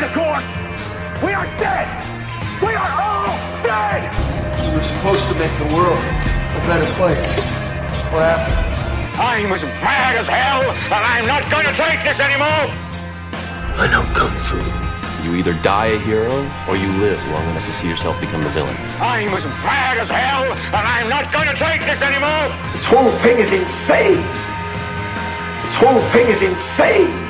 the course. We are dead. We are all dead. We were supposed to make the world a better place. What happened? I'm as mad as hell, and I'm not going to take this anymore. I know Kung Fu. You either die a hero or you live long enough to see yourself become the villain. I'm as mad as hell, and I'm not going to take this anymore. This whole thing is insane. This whole thing is insane.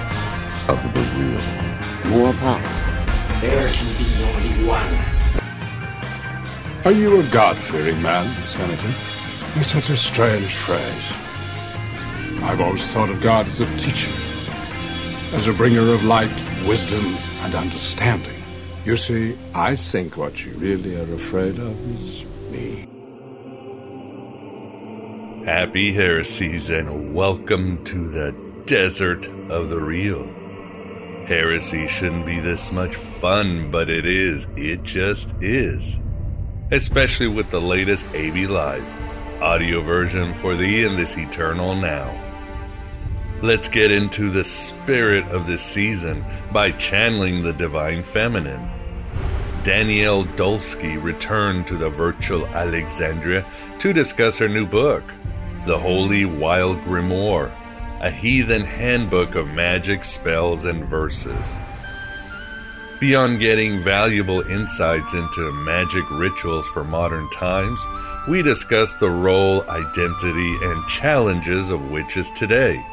of the real. More power. There can be only one. Are you a God-fearing man, Senator? It's such a strange phrase. I've always thought of God as a teacher, as a bringer of light, wisdom, and understanding. You see, I think what you really are afraid of is me. Happy heresies and welcome to the desert of the real. Heresy shouldn't be this much fun, but it is. It just is. Especially with the latest AB Live audio version for thee in this eternal now. Let's get into the spirit of this season by channeling the divine feminine. Danielle Dulsky returned to the virtual Alexandria to discuss her new book, The Holy Wild Grimoire, a heathen handbook of magic, spells, and verses. Beyond getting valuable insights into magic rituals for modern times, we discuss the role, identity, and challenges of witches today.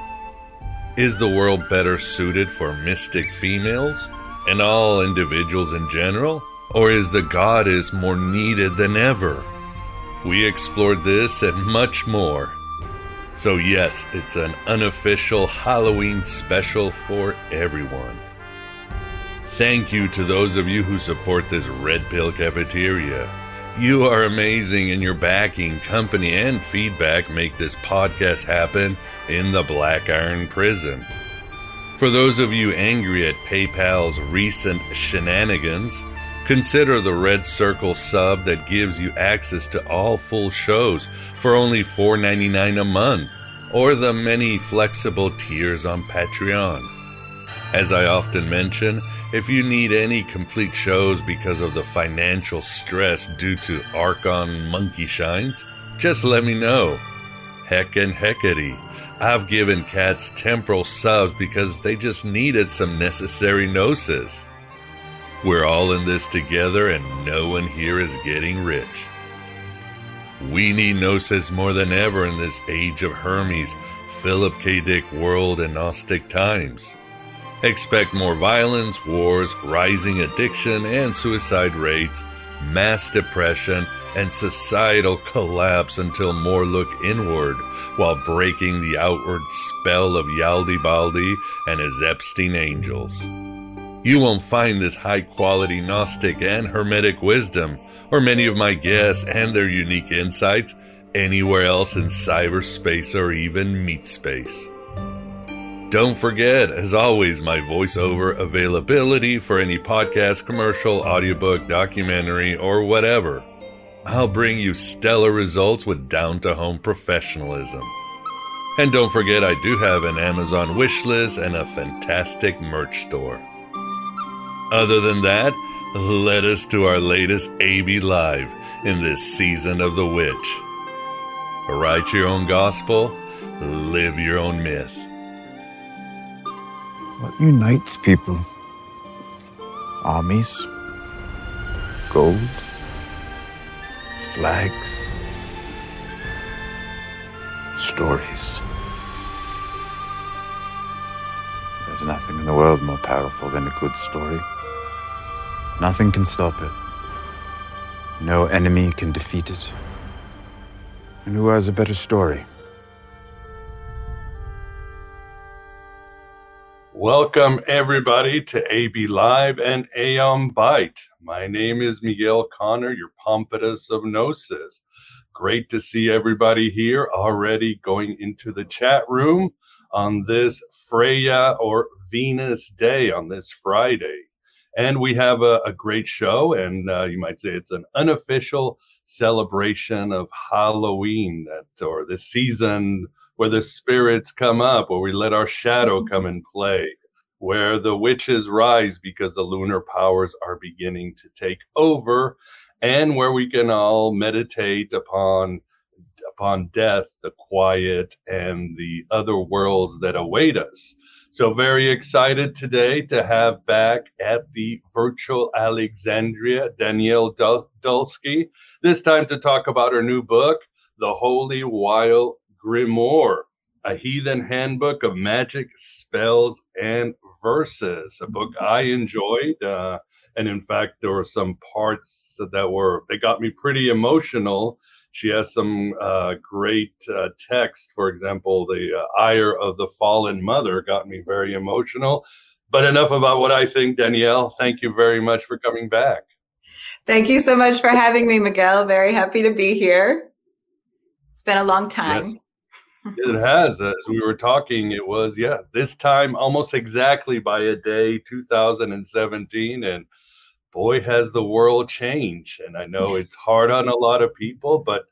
Is the world better suited for mystic females and all individuals in general? Or is the goddess more needed than ever? We explored this and much more. So, yes, it's an unofficial Halloween special for everyone. Thank you to those of you who support this Red Pill Cafeteria. You are amazing, and your backing, company, and feedback make this podcast happen in the Black Iron Prison. For those of you angry at PayPal's recent shenanigans, consider the Red Circle sub that gives you access to all full shows for only $4.99 a month, or the many flexible tiers on Patreon. As I often mention, if you need any complete shows because of the financial stress due to Archon monkey shines, just let me know. Heck and heckety. I've given cats temporal subs because they just needed some necessary gnosis. We're all in this together and no one here is getting rich. We need gnosis more than ever in this age of Hermes, Philip K. Dick world, and Gnostic times. Expect more violence, wars, rising addiction and suicide rates, mass depression, and societal collapse until more look inward while breaking the outward spell of Yaldi and his Epstein angels. You won't find this high quality Gnostic and Hermetic wisdom, or many of my guests and their unique insights, anywhere else in cyberspace or even meat space. Don't forget, as always, my voiceover availability for any podcast, commercial, audiobook, documentary, or whatever. I'll bring you stellar results with down to home professionalism. And don't forget, I do have an Amazon wish list and a fantastic merch store. Other than that, let us to our latest AB Live in this season of The Witch. Write your own gospel, live your own myth. What unites people? Armies, gold, flags, stories. There's nothing in the world more powerful than a good story. Nothing can stop it. No enemy can defeat it. And who has a better story? Welcome, everybody, to AB Live and Aeon Byte. My name is Miguel Conner, your Pompatus of Gnosis. Great to see everybody here already going into the chat room on this Freya or Venus day on this Friday. And we have a, a great show, and uh, you might say it's an unofficial celebration of Halloween that or the season where the spirits come up, where we let our shadow come and play, where the witches rise because the lunar powers are beginning to take over, and where we can all meditate upon upon death, the quiet, and the other worlds that await us. So, very excited today to have back at the virtual Alexandria Danielle Dul- Dulsky, this time to talk about her new book, The Holy Wild Grimoire, a heathen handbook of magic, spells, and verses. A book I enjoyed. Uh, and in fact, there were some parts that were, they got me pretty emotional. She has some uh, great uh, text. For example, the uh, ire of the fallen mother got me very emotional. But enough about what I think, Danielle. Thank you very much for coming back. Thank you so much for having me, Miguel. Very happy to be here. It's been a long time. Yes. It has. As we were talking, it was, yeah, this time almost exactly by a day, 2017. And boy, has the world changed. And I know it's hard on a lot of people, but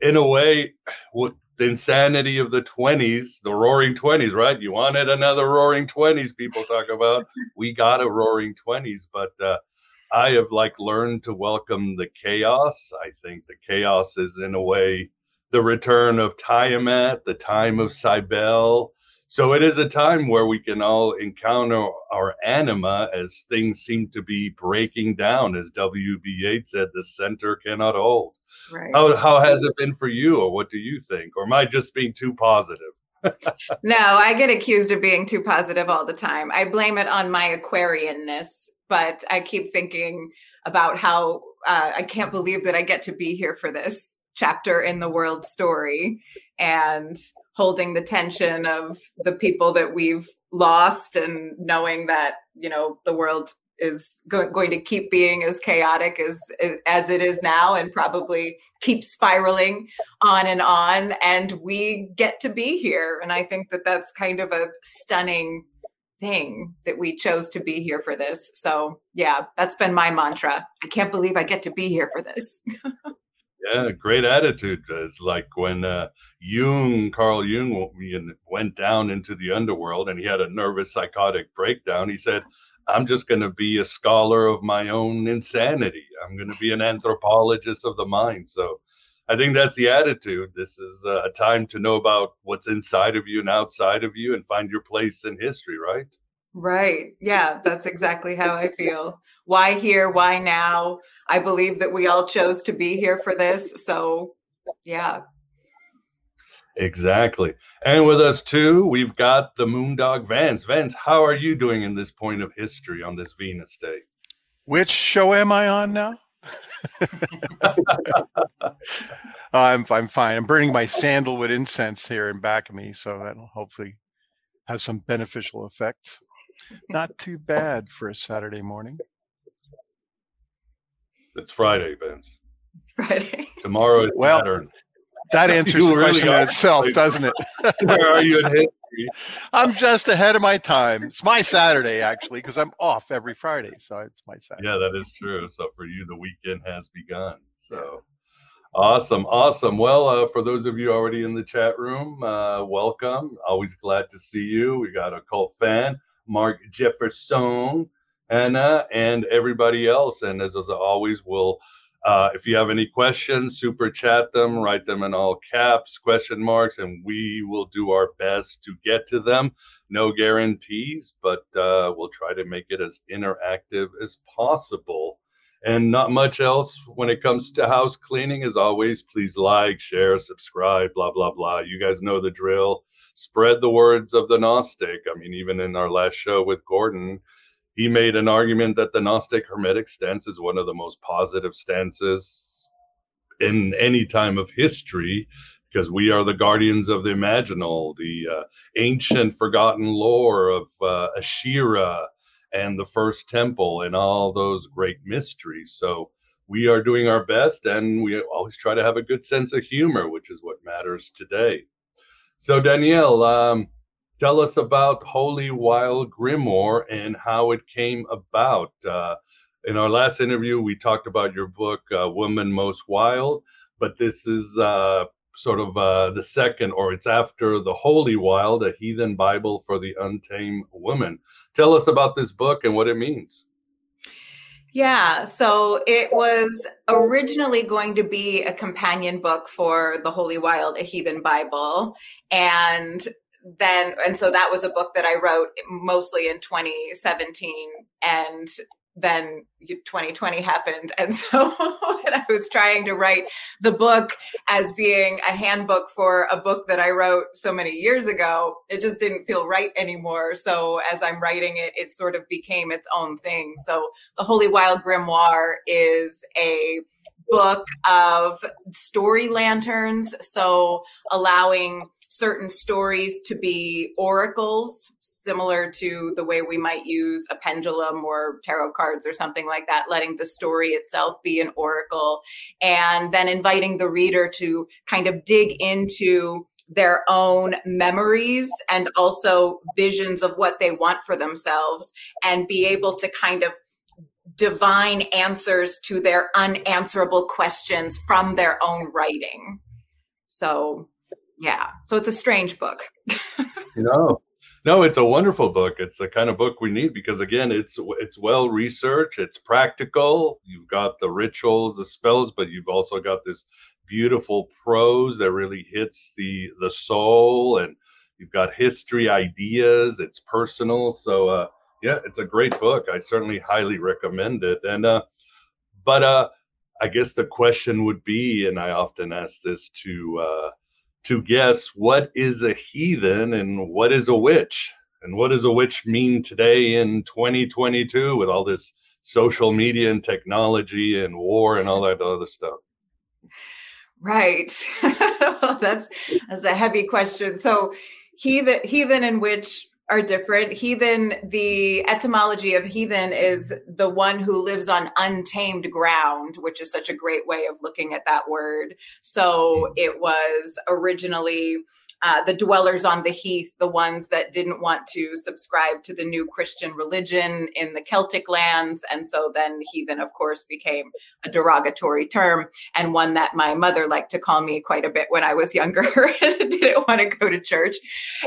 in a way, what the insanity of the 20s, the roaring 20s, right? You wanted another roaring 20s, people talk about. We got a roaring 20s, but uh, I have like learned to welcome the chaos. I think the chaos is in a way the return of Tiamat, the time of Cybele. So it is a time where we can all encounter our anima as things seem to be breaking down. As W.B. Yeats said, the center cannot hold. Right. How, how has it been for you, or what do you think? Or am I just being too positive? no, I get accused of being too positive all the time. I blame it on my Aquarianness, but I keep thinking about how uh, I can't believe that I get to be here for this chapter in the world story and holding the tension of the people that we've lost and knowing that you know the world is go- going to keep being as chaotic as as it is now and probably keep spiraling on and on. And we get to be here. And i think that that's kind of a stunning thing that we chose to be here for this. So yeah that's been my mantra. I can't believe i get to be here for this Yeah, great attitude. It's like when uh, Jung, Carl Jung, went down into the underworld and he had a nervous psychotic breakdown. He said, I'm just going to be a scholar of my own insanity. I'm going to be an anthropologist of the mind. So I think that's the attitude. This is a time to know about what's inside of you and outside of you and find your place in history, right? Right. Yeah, that's exactly how I feel. Why here? Why now? I believe that we all chose to be here for this. So, yeah. Exactly. And with us too, we've got the Moondog Vance. Vance, how are you doing in this point of history on this Venus Day? Which show am I on now? I'm I'm fine. I'm burning my sandalwood incense here in back of me, so that'll hopefully have some beneficial effects. Not too bad for a Saturday morning. It's Friday, Vince. It's Friday. Tomorrow is well, Saturn. That answers the question in itself, doesn't it? Where are you in history? I'm just ahead of my time. It's my Saturday actually because I'm off every Friday, so it's my Saturday. Yeah, that is true. So for you, the weekend has begun. So awesome, awesome. Well, uh, for those of you already in the chat room, uh, welcome. Always glad to see you. We got a cult fan. Mark Jefferson, Anna, and everybody else. And as, as always, we'll, uh, if you have any questions, super chat them, write them in all caps, question marks, and we will do our best to get to them. No guarantees, but uh, we'll try to make it as interactive as possible. And not much else when it comes to house cleaning. As always, please like, share, subscribe, blah, blah, blah. You guys know the drill spread the words of the Gnostic. I mean, even in our last show with Gordon, he made an argument that the Gnostic Hermetic stance is one of the most positive stances in any time of history because we are the guardians of the imaginal, the uh, ancient forgotten lore of uh, Asherah and the first temple and all those great mysteries. So we are doing our best and we always try to have a good sense of humor, which is what matters today. So, Danielle, um, tell us about Holy Wild Grimoire and how it came about. Uh, in our last interview, we talked about your book, uh, Woman Most Wild, but this is uh, sort of uh, the second, or it's after the Holy Wild, a heathen Bible for the untamed woman. Tell us about this book and what it means. Yeah, so it was originally going to be a companion book for The Holy Wild, a heathen Bible. And then, and so that was a book that I wrote mostly in 2017. And then 2020 happened. And so I was trying to write the book as being a handbook for a book that I wrote so many years ago, it just didn't feel right anymore. So as I'm writing it, it sort of became its own thing. So the Holy Wild Grimoire is a book of story lanterns. So allowing certain stories to be oracles, similar to the way we might use a pendulum or tarot cards or something like that, letting the story itself be an oracle, and then inviting the reader to kind of dig into their own memories and also visions of what they want for themselves and be able to kind of divine answers to their unanswerable questions from their own writing. So yeah. So it's a strange book. Know. No it's a wonderful book. It's the kind of book we need because again it's it's well researched. It's practical. You've got the rituals the spells but you've also got this beautiful prose that really hits the the soul and you've got history ideas. It's personal. So uh yeah it's a great book. I certainly highly recommend it. And uh but uh i guess the question would be and i often ask this to uh to guess what is a heathen and what is a witch? And what does a witch mean today in 2022 with all this social media and technology and war and all that other stuff? Right. Well that's that's a heavy question. So heathen heathen and witch are different. Heathen, the etymology of heathen is the one who lives on untamed ground, which is such a great way of looking at that word. So it was originally uh, the dwellers on the heath, the ones that didn't want to subscribe to the new Christian religion in the Celtic lands. And so then heathen, of course, became a derogatory term and one that my mother liked to call me quite a bit when I was younger, and didn't want to go to church.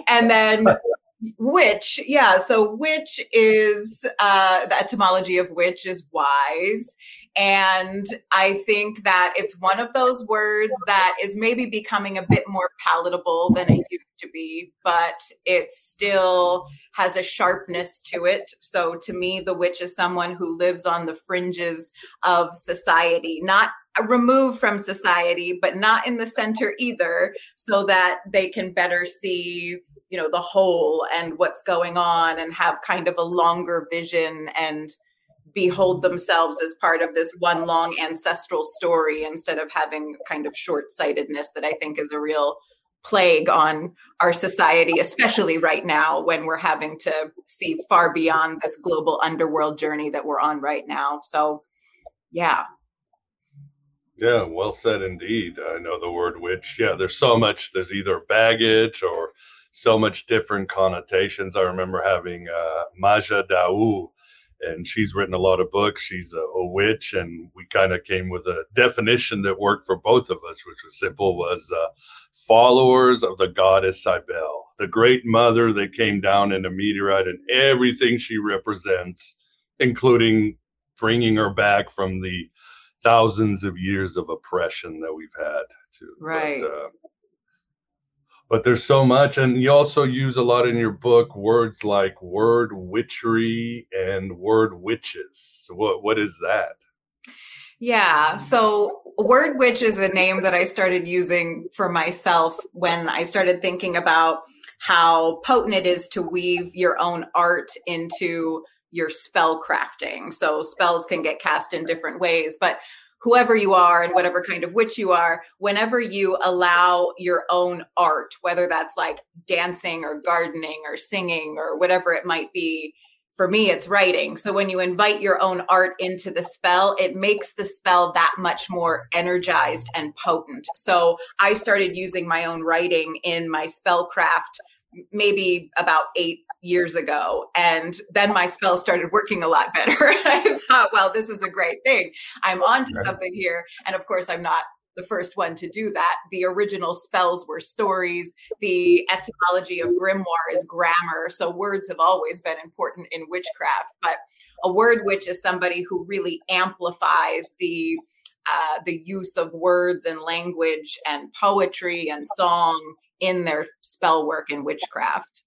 And then Witch, yeah. So which is uh, the etymology of which is wise. And I think that it's one of those words that is maybe becoming a bit more palatable than it used to be, but it still has a sharpness to it. So to me, the witch is someone who lives on the fringes of society, not removed from society, but not in the center either, so that they can better see you know the whole and what's going on and have kind of a longer vision and behold themselves as part of this one long ancestral story instead of having kind of short-sightedness that i think is a real plague on our society especially right now when we're having to see far beyond this global underworld journey that we're on right now. So yeah yeah well said indeed i know the word witch yeah there's so much there's either baggage or so much different connotations. I remember having uh, Maja D'Aoust, and she's written a lot of books. She's a, a witch, and we kind of came with a definition that worked for both of us, which was simple: was uh, followers of the goddess Cybele, the great mother that came down in a meteorite, and everything she represents, including bringing her back from the thousands of years of oppression that we've had. too. right. But, uh, but there's so much and you also use a lot in your book words like word witchery and word witches what what is that yeah so word witch is a name that i started using for myself when i started thinking about how potent it is to weave your own art into your spell crafting so spells can get cast in different ways but whoever you are and whatever kind of witch you are, whenever you allow your own art, whether that's like dancing or gardening or singing or whatever it might be, for me, it's writing. So when you invite your own art into the spell, it makes the spell that much more energized and potent. So I started using my own writing in my spellcraft maybe about eight years ago. And then my spell started working a lot better. I thought, well, this is a great thing. I'm onto right. something here. And of course, I'm not the first one to do that. The original spells were stories. The etymology of grimoire is grammar. So words have always been important in witchcraft. But a word witch is somebody who really amplifies the uh, the use of words and language and poetry and song in their spell work and witchcraft.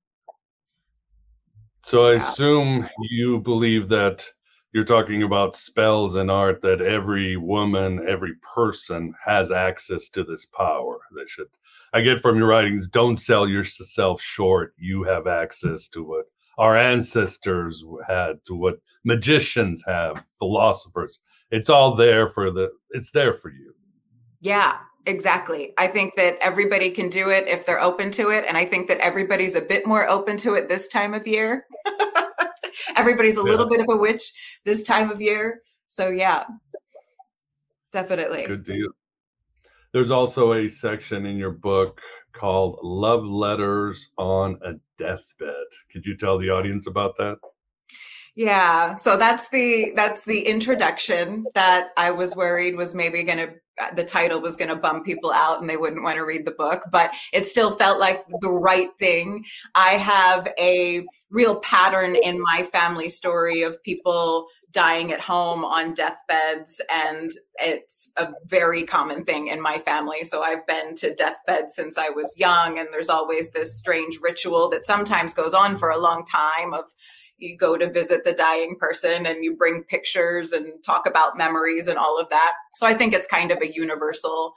So I assume you believe that you're talking about spells and art that every woman, every person has access to this power. They should. I get from your writings, don't sell yourself short. You have access to what our ancestors had, to what magicians have, philosophers. It's all there for the. It's there for you. Yeah, exactly. I think that everybody can do it if they're open to it, and I think that everybody's a bit more open to it this time of year. Everybody's a yeah. little bit of a witch this time of year. So yeah, definitely. Good deal. There's also a section in your book called Love Letters on a Deathbed. Could you tell the audience about that? Yeah, so that's the that's the introduction that I was worried was maybe going to Uh, the title was going to bum people out and they wouldn't want to read the book, but it still felt like the right thing. I have a real pattern in my family story of people dying at home on deathbeds, and it's a very common thing in my family. So I've been to deathbeds since I was young, and there's always this strange ritual that sometimes goes on for a long time of you go to visit the dying person and you bring pictures and talk about memories and all of that. So I think it's kind of a universal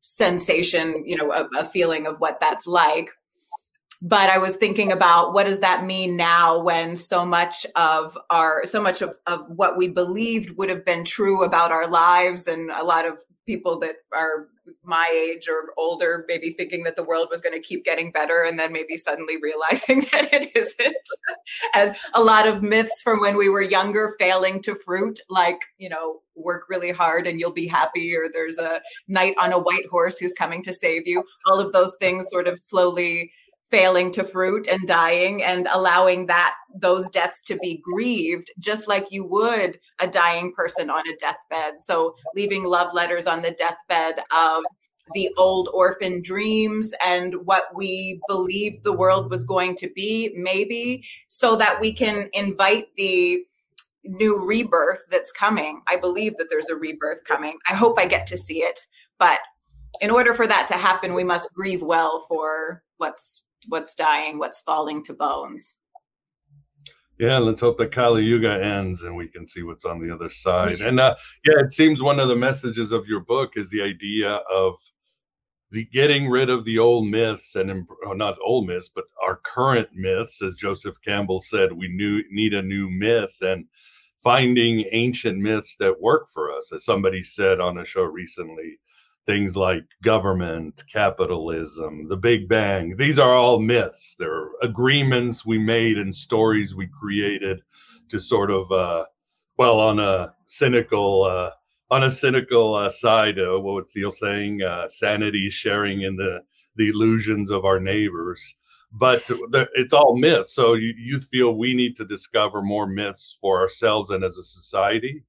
sensation, you know, a, a feeling of what that's like but i was thinking about what does that mean now when so much of our so much of, of what we believed would have been true about our lives and a lot of people that are my age or older maybe thinking that the world was going to keep getting better and then maybe suddenly realizing that it isn't. And a lot of myths from when we were younger failing to fruit like you know work really hard and you'll be happy or there's a knight on a white horse who's coming to save you. All of those things sort of slowly failing to fruit and dying and allowing that those deaths to be grieved just like you would a dying person on a deathbed. So leaving love letters on the deathbed of the old orphan dreams and what we believed the world was going to be maybe so that we can invite the new rebirth that's coming. I believe that there's a rebirth coming. I hope i get to see it. But in order for that to happen we must grieve well for what's what's dying, what's falling to bones. Yeah, let's hope that Kali Yuga ends and we can see what's on the other side. And uh, yeah, it seems one of the messages of your book is the idea of the getting rid of the old myths and oh, not old myths, but our current myths, as Joseph Campbell said, we new, need a new myth and finding ancient myths that work for us. As somebody said on a show recently, things like government, capitalism, the Big Bang. These are all myths. They're agreements we made and stories we created to sort of, uh, well, on a cynical, uh, on a cynical uh, side, uh, what's the old saying? Uh, sanity sharing in the the illusions of our neighbors. But it's all myths. So you, you feel we need to discover more myths for ourselves and as a society?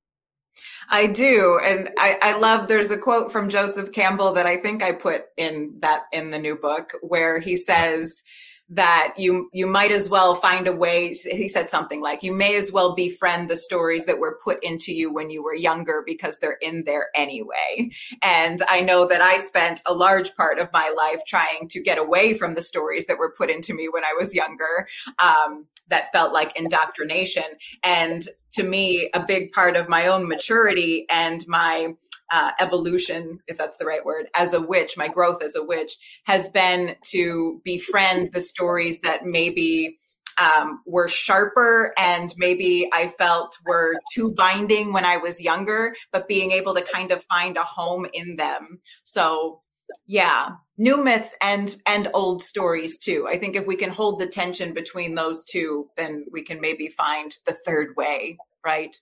I do. And I, I love there's a quote from Joseph Campbell that I think I put in that in the new book where he says, that you you might as well find a way he says something like you may as well befriend the stories that were put into you when you were younger because they're in there anyway and i know that i spent a large part of my life trying to get away from the stories that were put into me when i was younger um, that felt like indoctrination and to me a big part of my own maturity and my uh, evolution, if that's the right word, as a witch, my growth as a witch has been to befriend the stories that maybe um, were sharper and maybe I felt were too binding when I was younger, but being able to kind of find a home in them. So yeah new myths and and old stories too i think if we can hold the tension between those two then we can maybe find the third way right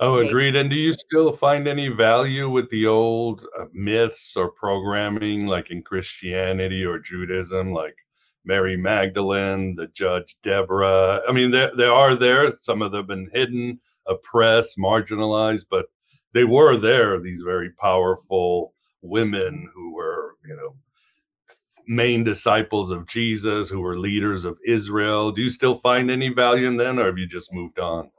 Oh, agreed. And do you still find any value with the old uh, myths or programming, like in Christianity or Judaism, like Mary Magdalene, the Judge Deborah? I mean, they, they are there. Some of them have been hidden, oppressed, marginalized, but they were there, these very powerful women who were, you know, main disciples of Jesus, who were leaders of Israel. Do you still find any value in them, or have you just moved on?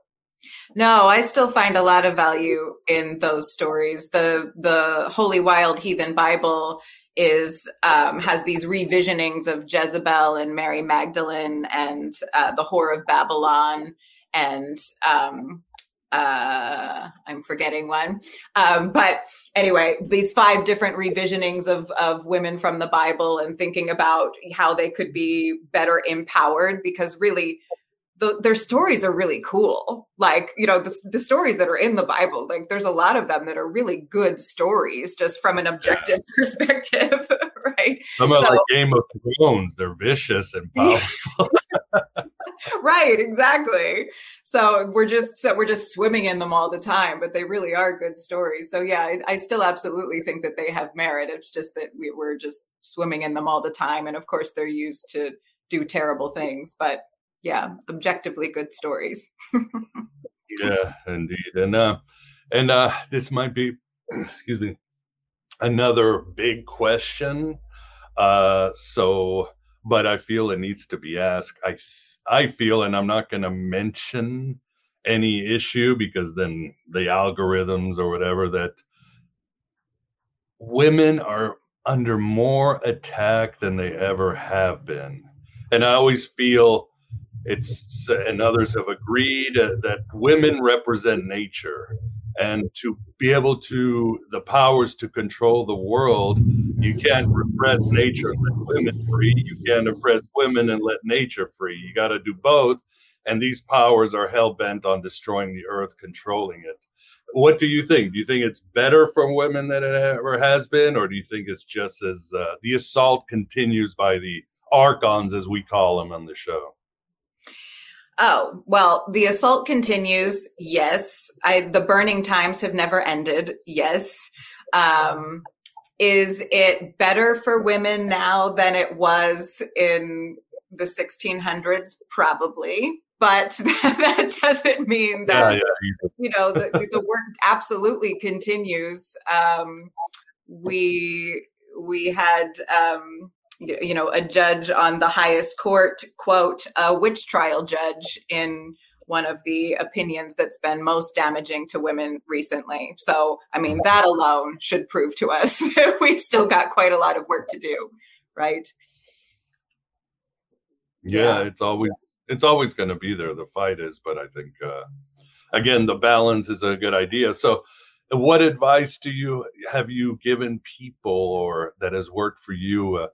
No, I still find a lot of value in those stories. The the Holy Wild Heathen Bible is um, has these revisionings of Jezebel and Mary Magdalene and uh, the whore of Babylon and um, uh, I'm forgetting one. Um, but anyway, these five different revisionings of, of women from the Bible and thinking about how they could be better empowered because really the, their stories are really cool. Like, you know, the, the stories that are in the Bible, like there's a lot of them that are really good stories just from an objective perspective, right? Some so, like Game of Thrones, they're vicious and powerful. right, exactly. So we're just so we're just swimming in them all the time, but they really are good stories. So yeah, I, I still absolutely think that they have merit. It's just that we, we're just swimming in them all the time, and of course they're used to do terrible things, but yeah, objectively good stories. yeah, indeed. And uh and uh this might be excuse me another big question. Uh so but I feel it needs to be asked. I I feel and I'm not going to mention any issue because then the algorithms or whatever that women are under more attack than they ever have been. And I always feel it's and others have agreed uh, that women represent nature and to be able to the powers to control the world you can't repress nature and let women free. You can't oppress women and let nature free. You got to do both and these powers are hell-bent on destroying the earth controlling it. What do you think? Do you think it's better for women than it ever has been or do you think it's just as uh, the assault continues by the archons as we call them on the show Oh, well, the assault continues. Yes. I, the burning times have never ended. Yes. Um, is it better for women now than it was in the 1600s? Probably. But that doesn't mean that, yeah, yeah. you know, the, the work absolutely continues. Um, we, we had, um, you know, a judge on the highest court, quote, a witch trial judge in one of the opinions that's been most damaging to women recently. So, I mean, that alone should prove to us we've still got quite a lot of work to do, right? Yeah, yeah. it's always it's always going to be there. The fight is, but I think uh, again, the balance is a good idea. So, what advice do you have you given people or that has worked for you? Uh,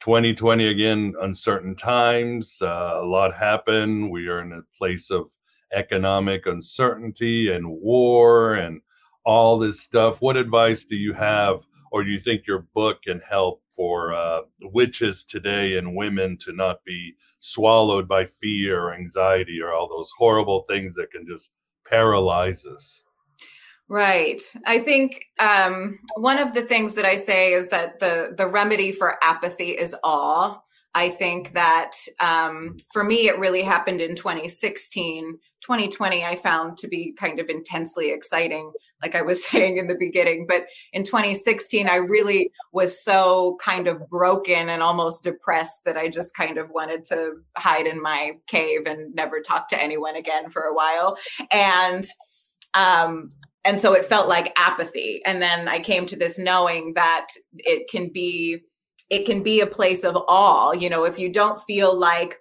2020 again, uncertain times. Uh, a lot happened. We are in a place of economic uncertainty and war and all this stuff. What advice do you have, or do you think your book can help for uh, witches today and women to not be swallowed by fear or anxiety or all those horrible things that can just paralyze us? Right. I think um, one of the things that I say is that the the remedy for apathy is awe. I think that um, for me, it really happened in 2016. 2020, I found to be kind of intensely exciting, like I was saying in the beginning. But in 2016, I really was so kind of broken and almost depressed that I just kind of wanted to hide in my cave and never talk to anyone again for a while. And um, and so it felt like apathy. And then i came to this knowing that it can be it can be a place of awe. You know if you don't feel like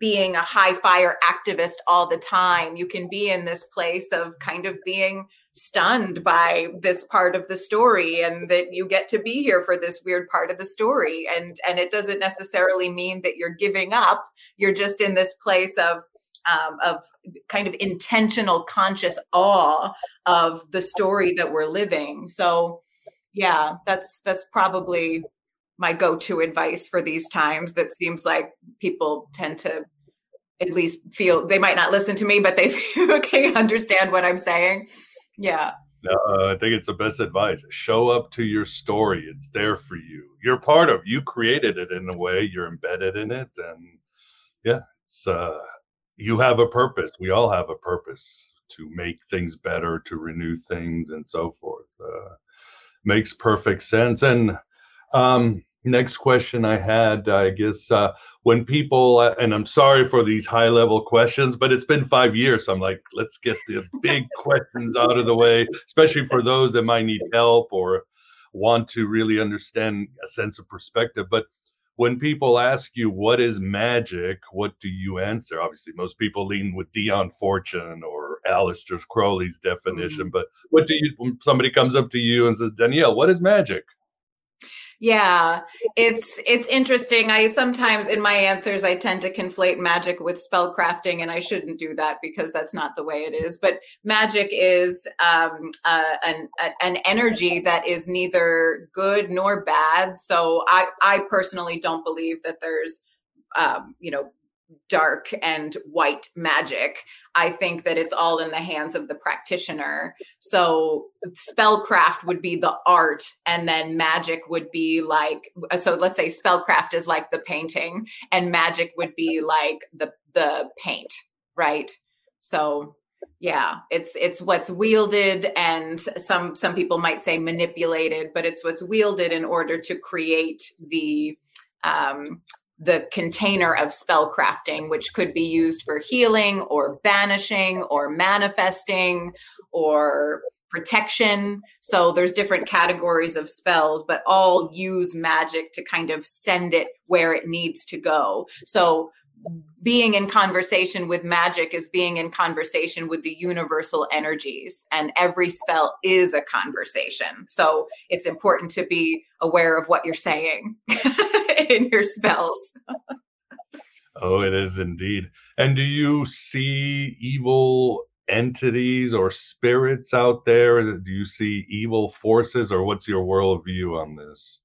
being a high fire activist all the time. You can be in this place of kind of being stunned by this part of the story and that you get to be here for this weird part of the story. And and it doesn't necessarily mean that you're giving up. You're just in this place of um, of kind of intentional conscious awe of the story that we're living so yeah that's that's probably my go-to advice for these times that seems like people tend to at least feel they might not listen to me but they okay understand what i'm saying yeah no, I think it's the best advice. Show up to your story. It's there for you. You're part of. You created it in a way. You're embedded in it, and yeah, it's uh, you have a purpose. We all have a purpose to make things better, to renew things, and so forth. Uh, makes perfect sense. And um, next question I had, I guess, uh, when people, uh, and I'm sorry for these high level questions, but it's been five years. So I'm like, let's get the big questions out of the way, especially for those that might need help or want to really understand a sense of perspective. But when people ask you what is magic, what do you answer? Obviously, most people lean with Dion Fortune or Aleister Crowley's definition. Mm-hmm. But what do you when somebody comes up to you and says, Danielle, what is magic? Yeah, it's it's interesting. I sometimes in my answers I tend to conflate magic with spell crafting, and I shouldn't do that because that's not the way it is. But magic is um, uh, an an energy that is neither good nor bad. So I I personally don't believe that there's um, you know dark and white magic. I think that it's all in the hands of the practitioner. So spellcraft would be the art and then magic would be like so let's say spellcraft is like the painting and magic would be like the the paint, right? So yeah, it's it's what's wielded and some some people might say manipulated, but it's what's wielded in order to create the um the container of spell crafting, which could be used for healing or banishing or manifesting or protection. So there's different categories of spells, but all use magic to kind of send it where it needs to go. So being in conversation with magic is being in conversation with the universal energies and every spell is a conversation. So it's important to be aware of what you're saying in your spells. Oh it is indeed. And do you see evil entities or spirits out there? Do you see evil forces or what's your worldview on this?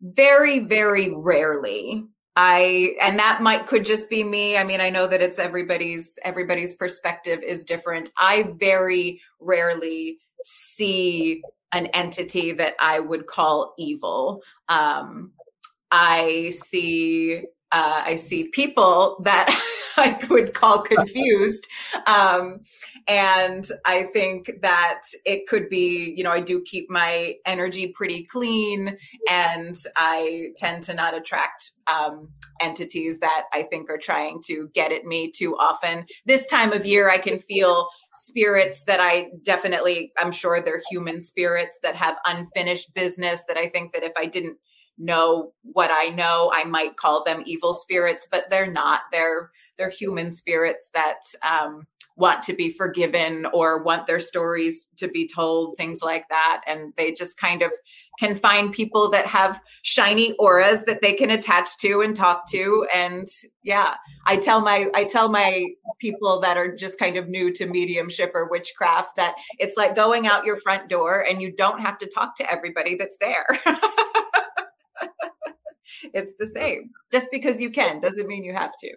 Very very rarely I and that might could just be me. I mean, I know that it's everybody's everybody's perspective is different. I very rarely see an entity that I would call evil. Um, I see uh, I see people that I would call confused. Um, and I think that it could be, you know, I do keep my energy pretty clean and I tend to not attract um, entities that I think are trying to get at me too often. This time of year, I can feel spirits that I definitely, I'm sure they're human spirits that have unfinished business that I think that if I didn't know what I know, I might call them evil spirits, but they're not. They're they're human spirits that um, want to be forgiven or want their stories to be told, things like that. And they just kind of can find people that have shiny auras that they can attach to and talk to. And yeah, I tell my I tell my people that are just kind of new to mediumship or witchcraft that it's like going out your front door and you don't have to talk to everybody that's there. it's the same. Just because you can doesn't mean you have to.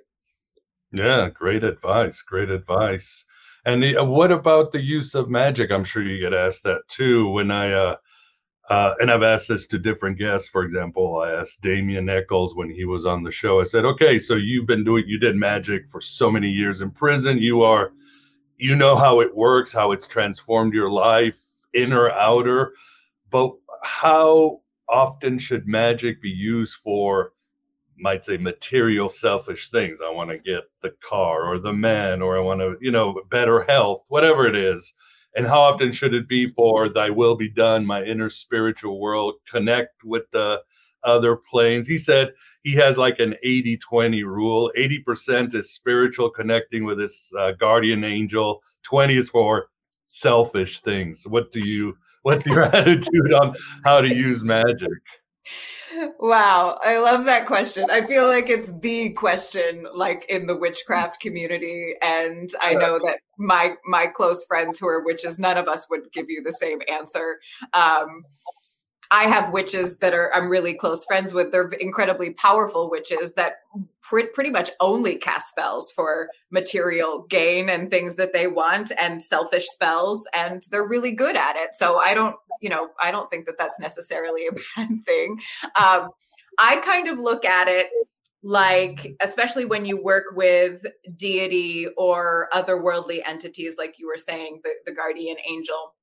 Yeah, great advice. Great advice. And the, uh, what about the use of magic? I'm sure you get asked that too. When I uh, uh, and I've asked this to different guests. For example, I asked Damien Echols when he was on the show. I said, "Okay, so you've been doing, you did magic for so many years in prison. You are, you know how it works, how it's transformed your life, inner, outer. But how often should magic be used for might say material selfish things i want to get the car or the man or i want to you know better health whatever it is and how often should it be for thy will be done my inner spiritual world connect with the other planes. He said he has like an 80 20 rule 80% is spiritual, connecting with his uh, guardian angel, 20 is for selfish things. What do you, what's your attitude on how to use magic? Wow, I love that question. I feel like it's the question like in the witchcraft community and I know that my my close friends who are witches none of us would give you the same answer. Um I have witches that are I'm really close friends with. They're incredibly powerful witches that pr- pretty much only cast spells for material gain and things that they want and selfish spells and they're really good at it. So I don't, you know, I don't think that that's necessarily a bad thing. Um, I kind of look at it like especially when you work with deity or otherworldly entities like you were saying the, the guardian angel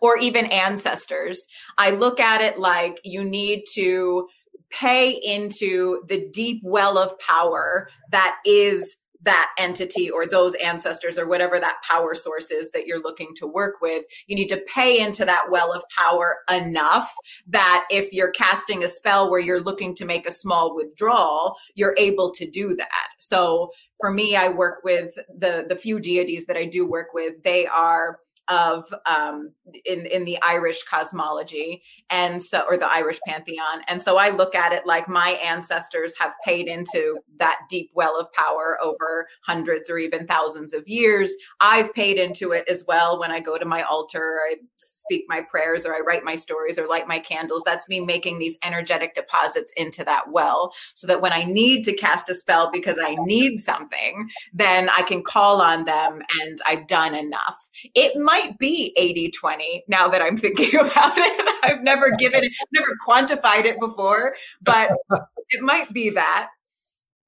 or even ancestors. I look at it like you need to pay into the deep well of power that is that entity or those ancestors or whatever that power source is that you're looking to work with. You need to pay into that well of power enough that if you're casting a spell where you're looking to make a small withdrawal, you're able to do that. So for me, I work with the the few deities that I do work with. They are of um, in in the Irish cosmology and so or the Irish pantheon. And so I look at it like my ancestors have paid into that deep well of power over hundreds or even thousands of years. I've paid into it as well when I go to my altar I speak my prayers or I write my stories or light my candles. That's me making these energetic deposits into that well so that when I need to cast a spell because I need something then I can call on them and I've done enough. It might be 80 20 now that I'm thinking about it. I've never given it, never quantified it before, but it might be that.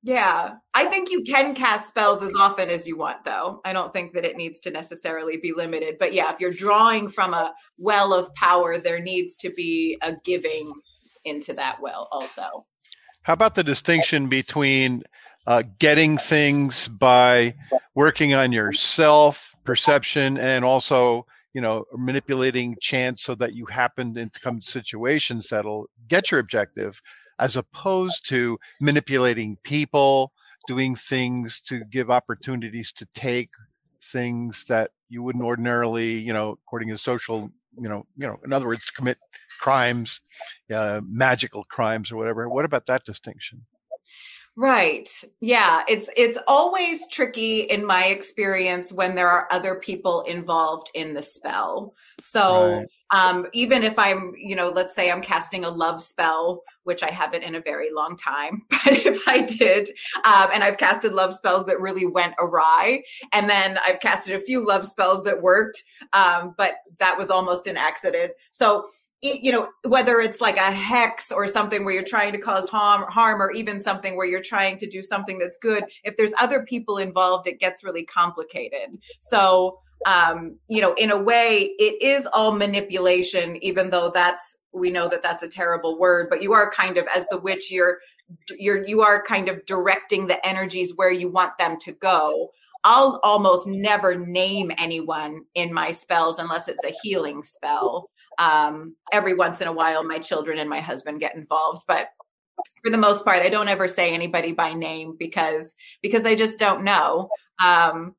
Yeah. I think you can cast spells as often as you want, though. I don't think that it needs to necessarily be limited. But yeah, if you're drawing from a well of power, there needs to be a giving into that well also. How about the distinction between uh, getting things by working on your self perception and also you know manipulating chance so that you happen to come to situations that'll get your objective as opposed to manipulating people doing things to give opportunities to take things that you wouldn't ordinarily you know according to social you know you know in other words commit crimes uh, magical crimes or whatever. What about that distinction Right. Yeah, it's it's always tricky in my experience when there are other people involved in the spell. So, right. um even if I'm, you know, let's say I'm casting a love spell, which I haven't in a very long time, but if I did, um and I've casted love spells that really went awry, and then I've casted a few love spells that worked, um but that was almost an accident. So, you know whether it's like a hex or something where you're trying to cause harm harm or even something where you're trying to do something that's good if there's other people involved it gets really complicated. So um you know in a way it is all manipulation even though that's we know that that's a terrible word but you are kind of as the witch you're you're you are kind of directing the energies where you want them to go. I'll almost never name anyone in my spells unless it's a healing spell um, every once in a while, my children and my husband get involved, but for the most part, I don't ever say anybody by name because because I just don't know. Um,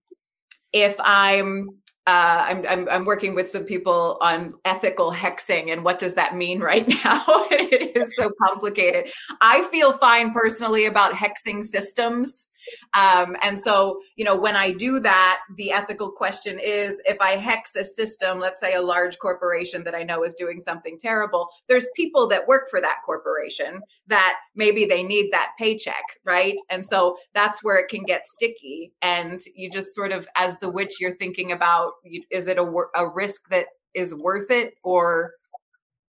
if I'm uh, I'm, I'm, I'm working with some people on ethical hexing and what does that mean right now? it is so complicated. I feel fine personally about hexing systems. Um, and so, you know, when I do that, the ethical question is if I hex a system, let's say a large corporation that I know is doing something terrible, there's people that work for that corporation that maybe they need that paycheck, right? And so that's where it can get sticky. And you just sort of, as the witch, you're thinking about is it a, a risk that is worth it or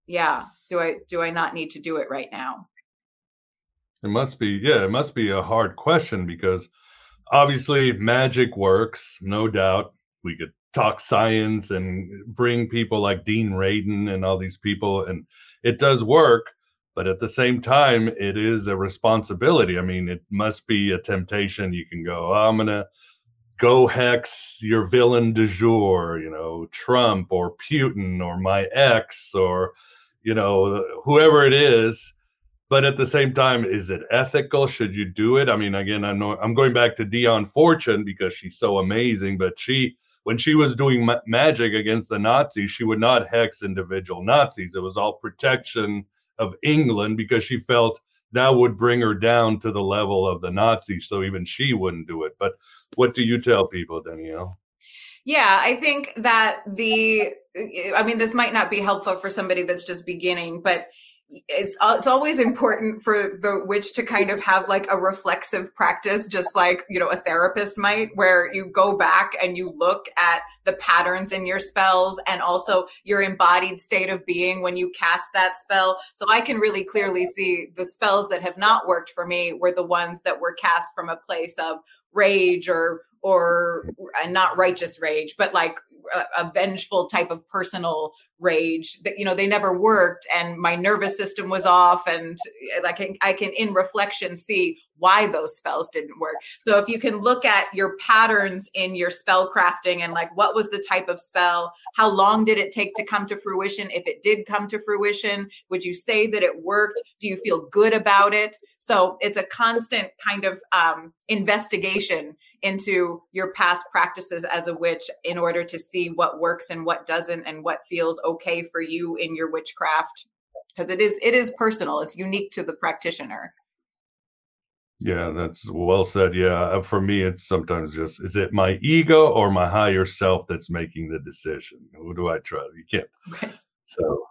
yeah do i do i not need to do it right now it must be, yeah, it must be a hard question because obviously magic works, no doubt. We could talk science and bring people like Dean Radin and all these people, and it does work. But at the same time, it is a responsibility. I mean, it must be a temptation. You can go, oh, I'm going to go hex your villain du jour, you know, Trump or Putin or my ex or, you know, whoever it is but at the same time, is it ethical? Should you do it? I mean, again, I know I'm going back to Dion Fortune because she's so amazing, but she when she was doing ma- magic against the Nazis, she would not hex individual Nazis. It was all protection of England because she felt that would bring her down to the level of the Nazis. So even she wouldn't do it. But what do you tell people, Danielle? Yeah, I think that the, I mean, this might not be helpful for somebody that's just beginning, but it's uh, it's always important for the witch to kind of have like a reflexive practice just like you know a therapist might where you go back and you look at the patterns in your spells and also your embodied state of being when you cast that spell. So i can really clearly see the spells that have not worked for me were the ones that were cast from a place of rage or or not righteous rage but like a, vengeful type of personal rage that you know they never worked and my nervous system was off and I can I can in reflection see why those spells didn't work. So if you can look at your patterns in your spell crafting and like what was the type of spell, how long did it take to come to fruition? If it did come to fruition, would you say that it worked? Do you feel good about it? So it's a constant kind of um, investigation into your past practices as a witch in order to see what works and what doesn't and what feels okay for you in your witchcraft because it is it is personal it's unique to the practitioner yeah, that's well said. Yeah, uh, for me, it's sometimes just is it my ego or my higher self that's making the decision? Who do I trust? You can't. Right. So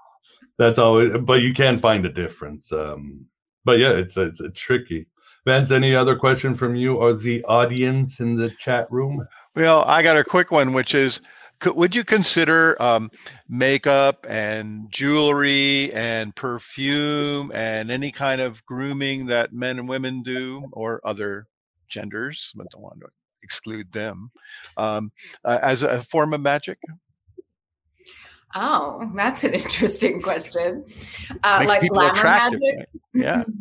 that's always, but you can find a difference. Um, but yeah, it's it's a tricky. Vance, any other question from you or the audience in the chat room? Well, I got a quick one, which is would you consider um, makeup and jewelry and perfume and any kind of grooming that men and women do or other genders? But don't want to exclude them. Um, uh, as a form of magic? Oh that's an interesting question. Uh, like glamour magic? right? yeah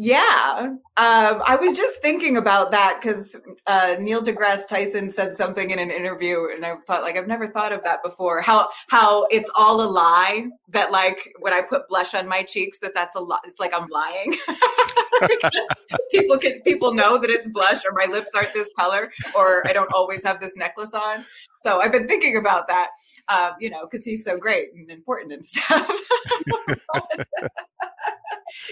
Yeah, um, I was just thinking about that because uh, Neil deGrasse Tyson said something in an interview, and I thought, like, I've never thought of that before. How how it's all a lie that, like, when I put blush on my cheeks, that that's a lie. It's like I'm lying. people can people know that it's blush, or my lips aren't this color, or I don't always have this necklace on. So I've been thinking about that, um, you know, because he's so great and important and stuff.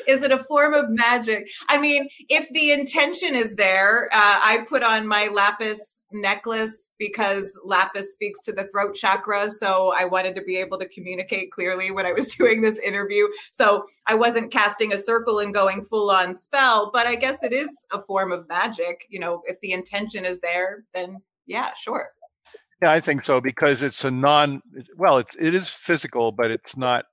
is it a form of magic? I mean, if the intention is there, uh, I put on my lapis necklace because lapis speaks to the throat chakra. So I wanted to be able to communicate clearly when I was doing this interview. So I wasn't casting a circle and going full on spell, but I guess it is a form of magic. You know, if the intention is there, then yeah, sure. Yeah, I think so because it's a non. Well, it's it is physical, but it's not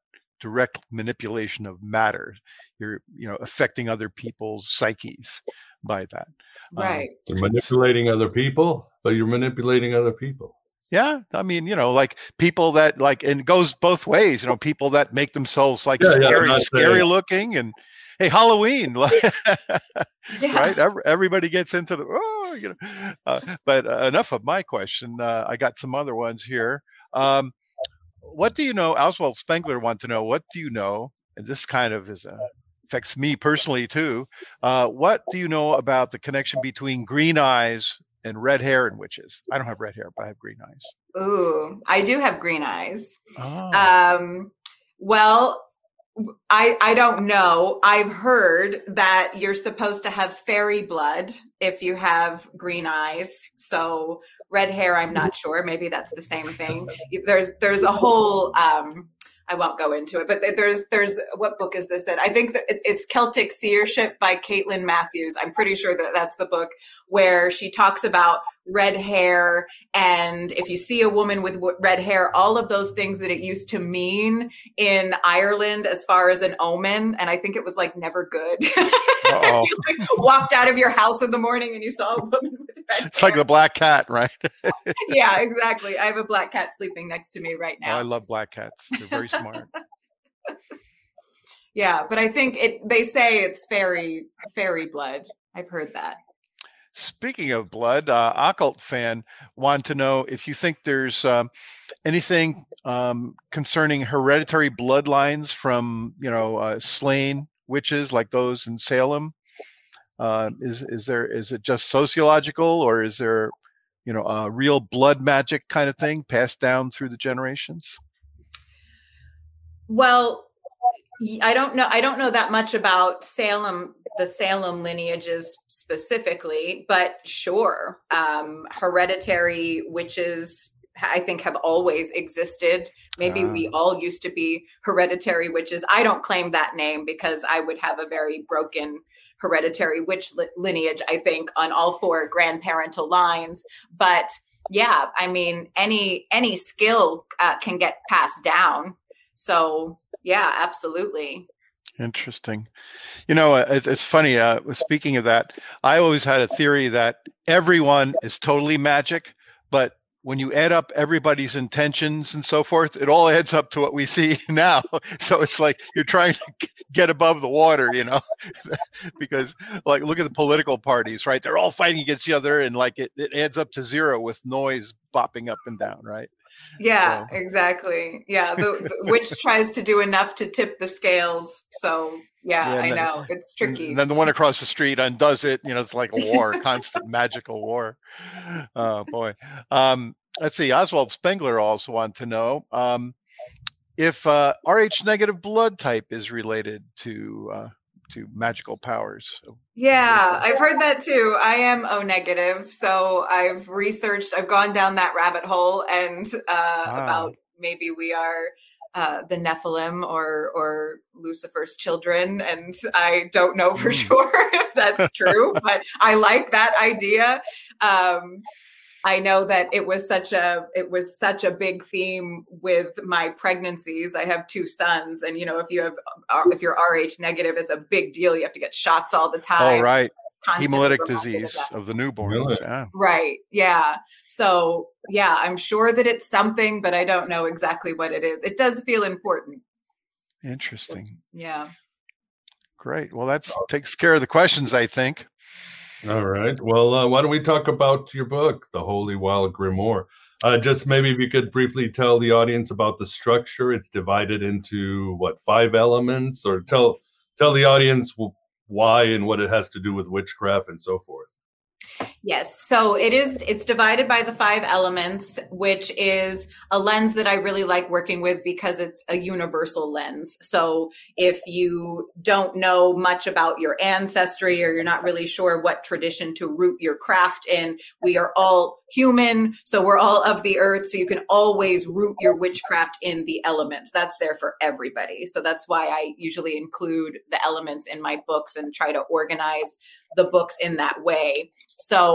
direct manipulation of matter. You're, you know, affecting other people's psyches by that. Um, right. Um, you're manipulating other people, but you're manipulating other people. Yeah, I mean, you know, like people that like, and it goes both ways. You know, people that make themselves like yeah, scary, yeah, scary looking, and hey, Halloween, yeah. right? Everybody gets into the oh, you know. Uh, but uh, enough of my question. Uh, I got some other ones here. Um, what do you know? Oswald Spengler want to know what do you know? And this kind of is a, affects me personally too. Uh, what do you know about the connection between green eyes and red hair and witches? I don't have red hair, but I have green eyes. Ooh, I do have green eyes. Oh. Um, well, I I don't know. I've heard that you're supposed to have fairy blood if you have green eyes. So red hair i'm not sure maybe that's the same thing there's there's a whole um I won't go into it, but there's there's what book is this in? I think it's Celtic Seership by Caitlin Matthews. I'm pretty sure that that's the book where she talks about red hair and if you see a woman with red hair all of those things that it used to mean in Ireland as far as an omen and I think it was like never good. you, like, walked out of your house in the morning and you saw a woman with red It's hair. like the black cat, right? yeah, exactly. I have a black cat sleeping next to me right now. Oh, I love black cats. They're very smart. yeah, but I think it they say it's fairy fairy blood. I've heard that. Speaking of blood, uh, occult fan want to know if you think there's um, anything um, concerning hereditary bloodlines from you know uh, slain witches like those in Salem? Uh, is is there is it just sociological or is there you know a real blood magic kind of thing passed down through the generations? Well, I don't know. I don't know that much about Salem, the Salem lineages specifically, but sure, um, hereditary witches. I think have always existed. Maybe uh. we all used to be hereditary witches. I don't claim that name because I would have a very broken hereditary witch li- lineage. I think on all four grandparental lines, but yeah, I mean, any any skill uh, can get passed down. So yeah, absolutely. Interesting. You know, uh, it's, it's funny. Uh, speaking of that, I always had a theory that everyone is totally magic, but when you add up everybody's intentions and so forth, it all adds up to what we see now. So it's like you're trying to get above the water, you know, because like look at the political parties, right? They're all fighting against each other, and like it, it adds up to zero with noise bopping up and down, right? Yeah, so. exactly. Yeah, the, the witch tries to do enough to tip the scales. So yeah, yeah I then, know it's tricky. And then the one across the street undoes it. You know, it's like a war, constant magical war. Oh boy. Um, let's see. Oswald Spengler also wanted to know um, if uh, Rh negative blood type is related to uh, to magical powers. Yeah, I've heard that too. I am O negative, so I've researched. I've gone down that rabbit hole, and uh, wow. about maybe we are uh, the Nephilim or or Lucifer's children, and I don't know for mm. sure if that's true, but I like that idea. Um, I know that it was such a it was such a big theme with my pregnancies. I have two sons, and you know if you have uh, if you're Rh negative, it's a big deal. You have to get shots all the time. All oh, right. Hemolytic disease of, of, the newborns. Yeah. Right. Yeah. So yeah, I'm sure that it's something, but I don't know exactly what it is. It does feel important. Interesting. Yeah. Great. Well, that takes care of the questions, I think. All right. Well, uh, why don't we talk about your book, The Holy Wild Grimoire? Uh, just maybe if you could briefly tell the audience about the structure. It's divided into what five elements, or tell tell the audience why and what it has to do with witchcraft and so forth. Yes. So it is, it's divided by the five elements, which is a lens that I really like working with because it's a universal lens. So if you don't know much about your ancestry or you're not really sure what tradition to root your craft in, we are all human. So we're all of the earth. So you can always root your witchcraft in the elements. That's there for everybody. So that's why I usually include the elements in my books and try to organize the books in that way. So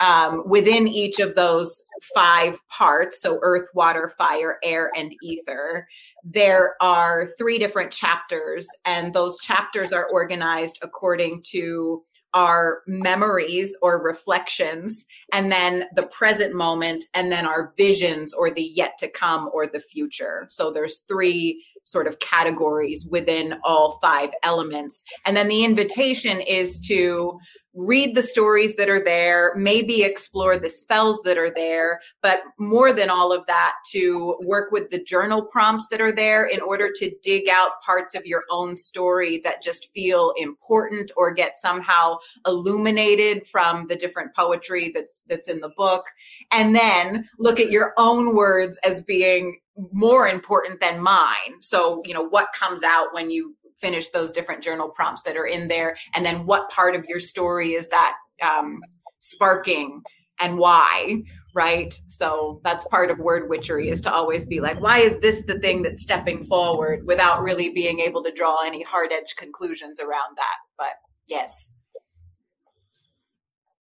um, within each of those five parts so earth water fire air and ether there are three different chapters and those chapters are organized according to our memories or reflections and then the present moment and then our visions or the yet to come or the future. So there's three sort of categories within all five elements. And then the invitation is to read the stories that are there, maybe explore the spells that are there, but more than all of that, to work with the journal prompts that are there in order to dig out parts of your own story that just feel important or get somehow illuminated from the different poetry that's that's in the book. And then look at your own words as being more important than mine. So you know what comes out when you finish those different journal prompts that are in there and then what part of your story is that um, sparking and why right so that's part of word witchery is to always be like why is this the thing that's stepping forward without really being able to draw any hard edge conclusions around that but yes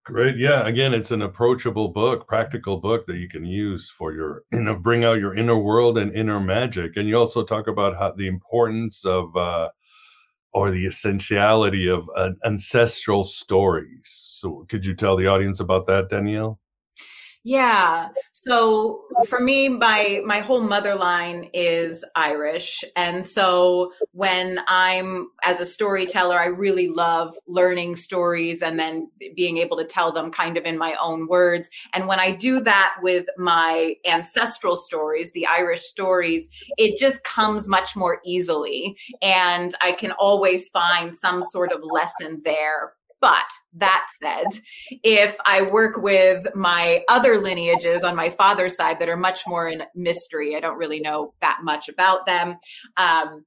Great. Yeah. Again, it's an approachable book, practical book that you can use for your, you know, bring out your inner world and inner magic. And you also talk about how the importance of uh, or the essentiality of ancestral stories. So, could you tell the audience about that, Danielle? Yeah. So for me, my my whole mother line is Irish, and so when I'm as a storyteller, I really love learning stories and then being able to tell them kind of in my own words. And when I do that with my ancestral stories, the Irish stories, it just comes much more easily, and I can always find some sort of lesson there but that said, if I work with my other lineages on my father's side that are much more in mystery, I don't really know that much about them. Um,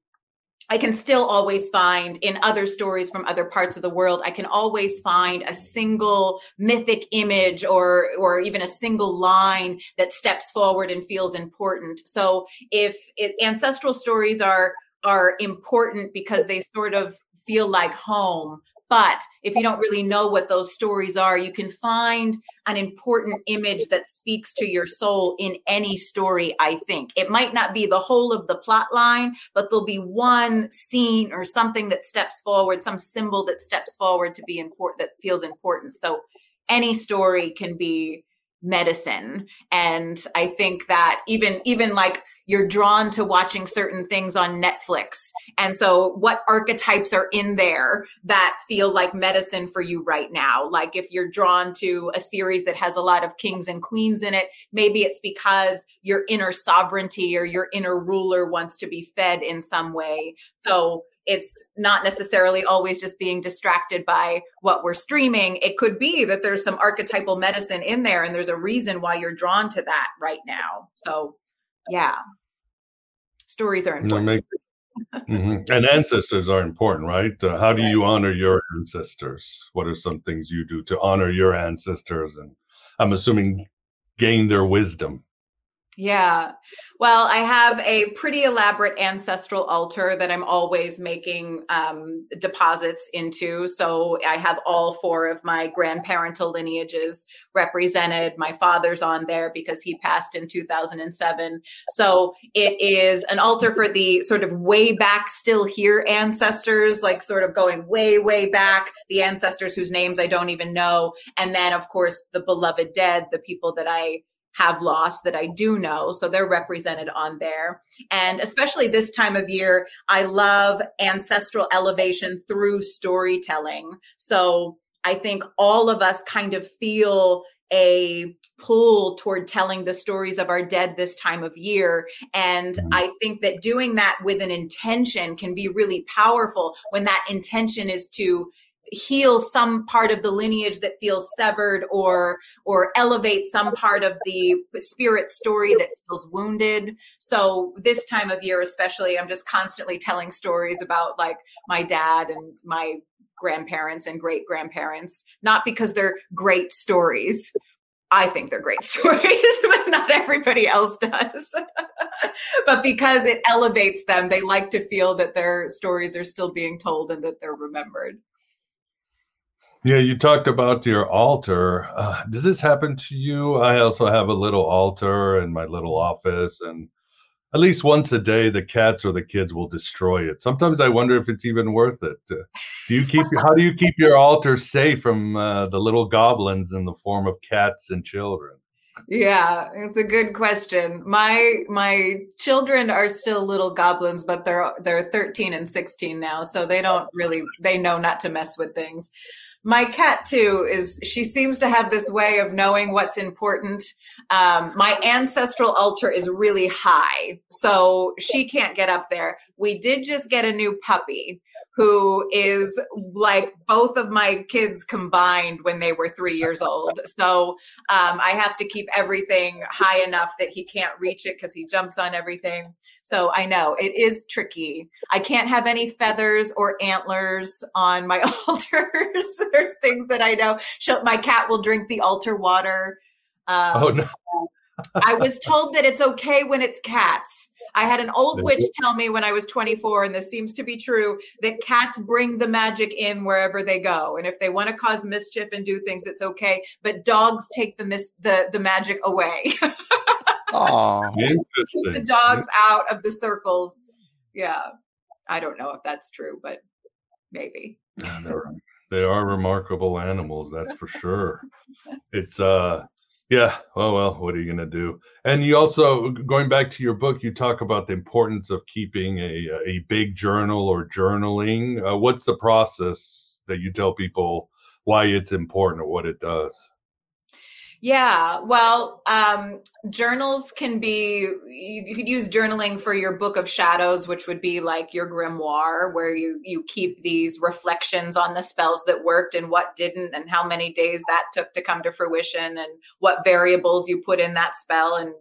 I can still always find in other stories from other parts of the world, I can always find a single mythic image or or even a single line that steps forward and feels important. So if it, ancestral stories are are important because they sort of feel like home but if you don't really know what those stories are, you can find an important image that speaks to your soul in any story, I think. It might not be the whole of the plot line, but there'll be one scene or something that steps forward, some symbol that steps forward to be important, that feels important. So any story can be medicine. And i think that even even like you're drawn to watching certain things on netflix. And so what archetypes are in there that feel like medicine for you right now? Like if you're drawn to a series that has a lot of kings and queens in it maybe it's because your inner sovereignty or your inner ruler wants to be fed in some way. So it's not necessarily always just being distracted by what we're streaming. It could be that there's some archetypal medicine in there and there's a reason why you're drawn to that right now. So, yeah, stories are important. mm-hmm. And ancestors are important, right? Uh, how do you honor your ancestors? What are some things you do to honor your ancestors? And I'm assuming gain their wisdom. Yeah. Well, I have a pretty elaborate ancestral altar that I'm always making um, deposits into. So I have all four of my grandparental lineages represented. My father's on there because he passed in 2007. So it is an altar for the sort of way back, still here ancestors, like sort of going way, way back, the ancestors whose names I don't even know. And then, of course, the beloved dead, the people that I have lost that I do know. So they're represented on there. And especially this time of year, I love ancestral elevation through storytelling. So I think all of us kind of feel a pull toward telling the stories of our dead this time of year. And mm-hmm. I think that doing that with an intention can be really powerful when that intention is to heal some part of the lineage that feels severed or or elevate some part of the spirit story that feels wounded so this time of year especially i'm just constantly telling stories about like my dad and my grandparents and great grandparents not because they're great stories I think they're great stories, but not everybody else does. but because it elevates them, they like to feel that their stories are still being told and that they're remembered. Yeah, you talked about your altar. Uh, does this happen to you? I also have a little altar in my little office, and at least once a day, the cats or the kids will destroy it. Sometimes I wonder if it's even worth it. Uh, do you keep? how do you keep your altar safe from uh, the little goblins in the form of cats and children? Yeah, it's a good question. My my children are still little goblins, but they're they're 13 and 16 now, so they don't really they know not to mess with things my cat too is she seems to have this way of knowing what's important. Um, my ancestral altar is really high so she can't get up there we did just get a new puppy who is like both of my kids combined when they were three years old. So um, I have to keep everything high enough that he can't reach it because he jumps on everything. So I know it is tricky. I can't have any feathers or antlers on my altars. There's things that I know. She'll, my cat will drink the altar water. Um, oh no. I was told that it's okay when it's cats. I had an old witch tell me when I was 24, and this seems to be true, that cats bring the magic in wherever they go. And if they want to cause mischief and do things, it's okay. But dogs take the mis- the, the magic away. Aww. Keep the dogs out of the circles. Yeah. I don't know if that's true, but maybe. Yeah, they're, they are remarkable animals, that's for sure. It's uh Yeah. Oh well, what are you going to do? And you also going back to your book, you talk about the importance of keeping a a big journal or journaling. Uh, what's the process that you tell people why it's important or what it does? Yeah, well, um, journals can be, you, you, could use journaling for your book of shadows, which would be like your grimoire, where you, you keep these reflections on the spells that worked and what didn't, and how many days that took to come to fruition, and what variables you put in that spell. And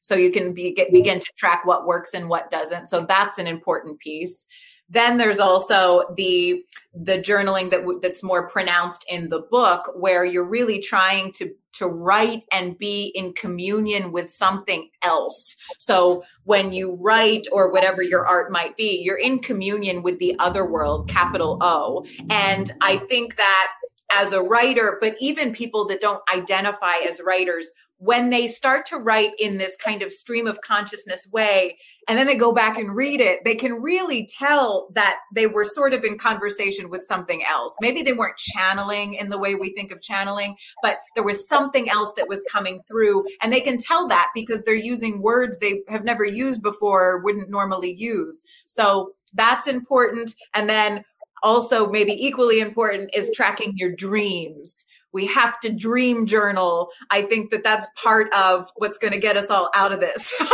so you can be, get, begin to track what works and what doesn't. So that's an important piece. Then there's also the the journaling that w- that's more pronounced in the book, where you're really trying to to write and be in communion with something else. So when you write or whatever your art might be, you're in communion with the other world, capital O. And I think that as a writer, but even people that don't identify as writers, when they start to write in this kind of stream of consciousness way, and then they go back and read it, they can really tell that they were sort of in conversation with something else. Maybe they weren't channeling in the way we think of channeling, but there was something else that was coming through. And they can tell that because they're using words they have never used before, or wouldn't normally use. So that's important. And then also maybe equally important is tracking your dreams. We have to dream journal. I think that that's part of what's going to get us all out of this.